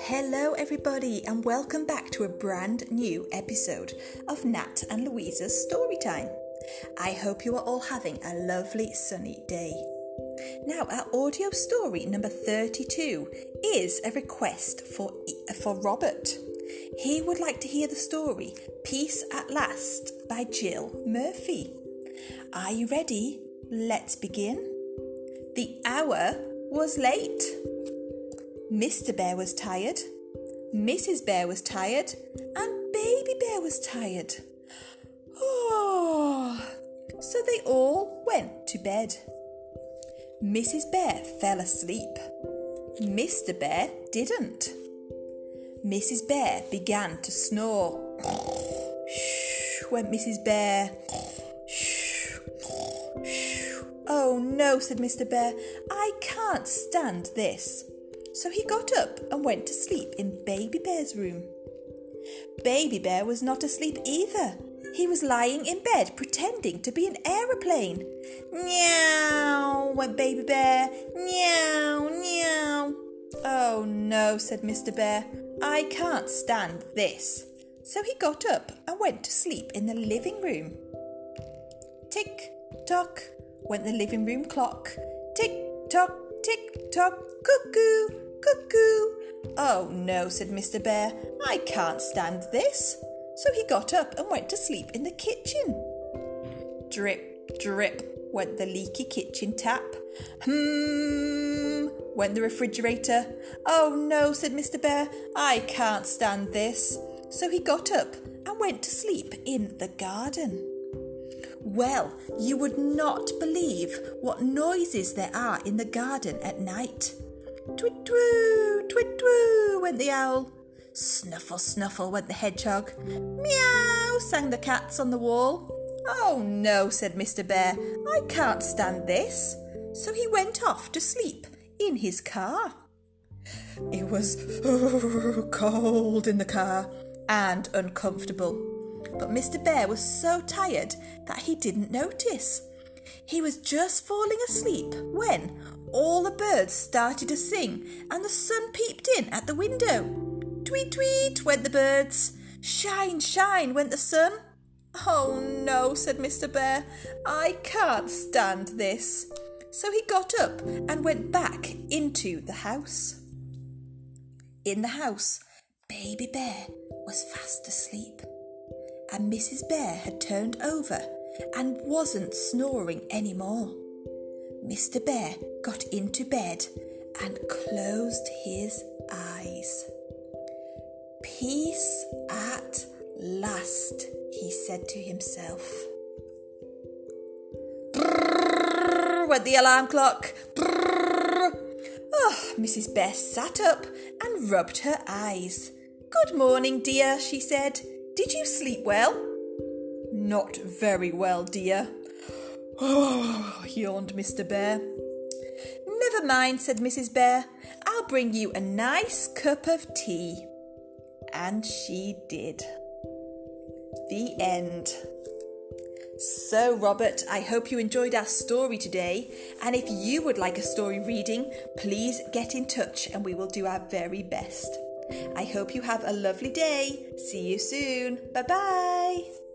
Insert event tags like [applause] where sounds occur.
Hello, everybody, and welcome back to a brand new episode of Nat and Louisa's Storytime. I hope you are all having a lovely sunny day. Now, our audio story number 32 is a request for, for Robert. He would like to hear the story Peace at Last by Jill Murphy. Are you ready? Let's begin. The hour was late. Mr. Bear was tired, Mrs. Bear was tired, and Baby Bear was tired. Oh, so they all went to bed. Mrs. Bear fell asleep. Mr. Bear didn't. Mrs. Bear began to snore. Shh, went Mrs. Bear. No, said Mr. Bear, I can't stand this. So he got up and went to sleep in Baby Bear's room. Baby Bear was not asleep either. He was lying in bed pretending to be an aeroplane. Meow, went Baby Bear. Meow, meow. Oh no, said Mr. Bear. I can't stand this. So he got up and went to sleep in the living room. Tick tock went the living room clock. Tick tock, tick tock, cuckoo, cuckoo. Oh no, said Mr. Bear. I can't stand this. So he got up and went to sleep in the kitchen. Drip, drip went the leaky kitchen tap. Hmm, went the refrigerator. Oh no, said Mr. Bear, I can't stand this. So he got up and went to sleep in the garden. Well, you would not believe what noises there are in the garden at night. Twit twoo, twit twoo, went the owl. Snuffle, snuffle went the hedgehog. Meow, sang the cats on the wall. Oh no, said Mr. Bear, I can't stand this. So he went off to sleep in his car. It was [laughs] cold in the car and uncomfortable. But Mr. Bear was so tired that he didn't notice. He was just falling asleep when all the birds started to sing and the sun peeped in at the window. Tweet, tweet, went the birds. Shine, shine, went the sun. Oh no, said Mr. Bear, I can't stand this. So he got up and went back into the house. In the house, Baby Bear was fast asleep, and Mrs. Bear had turned over and wasn't snoring any more. Mr. Bear got into bed and closed his eyes. Peace at last, he said to himself. Brrr, went the alarm clock. Brrr. Oh, Mrs. Bear sat up and rubbed her eyes. Good morning, dear, she said. Did you sleep well? Not very well, dear. Oh, yawned Mr. Bear. Never mind, said Mrs. Bear. I'll bring you a nice cup of tea. And she did. The end. So, Robert, I hope you enjoyed our story today. And if you would like a story reading, please get in touch and we will do our very best. I hope you have a lovely day. See you soon. Bye bye.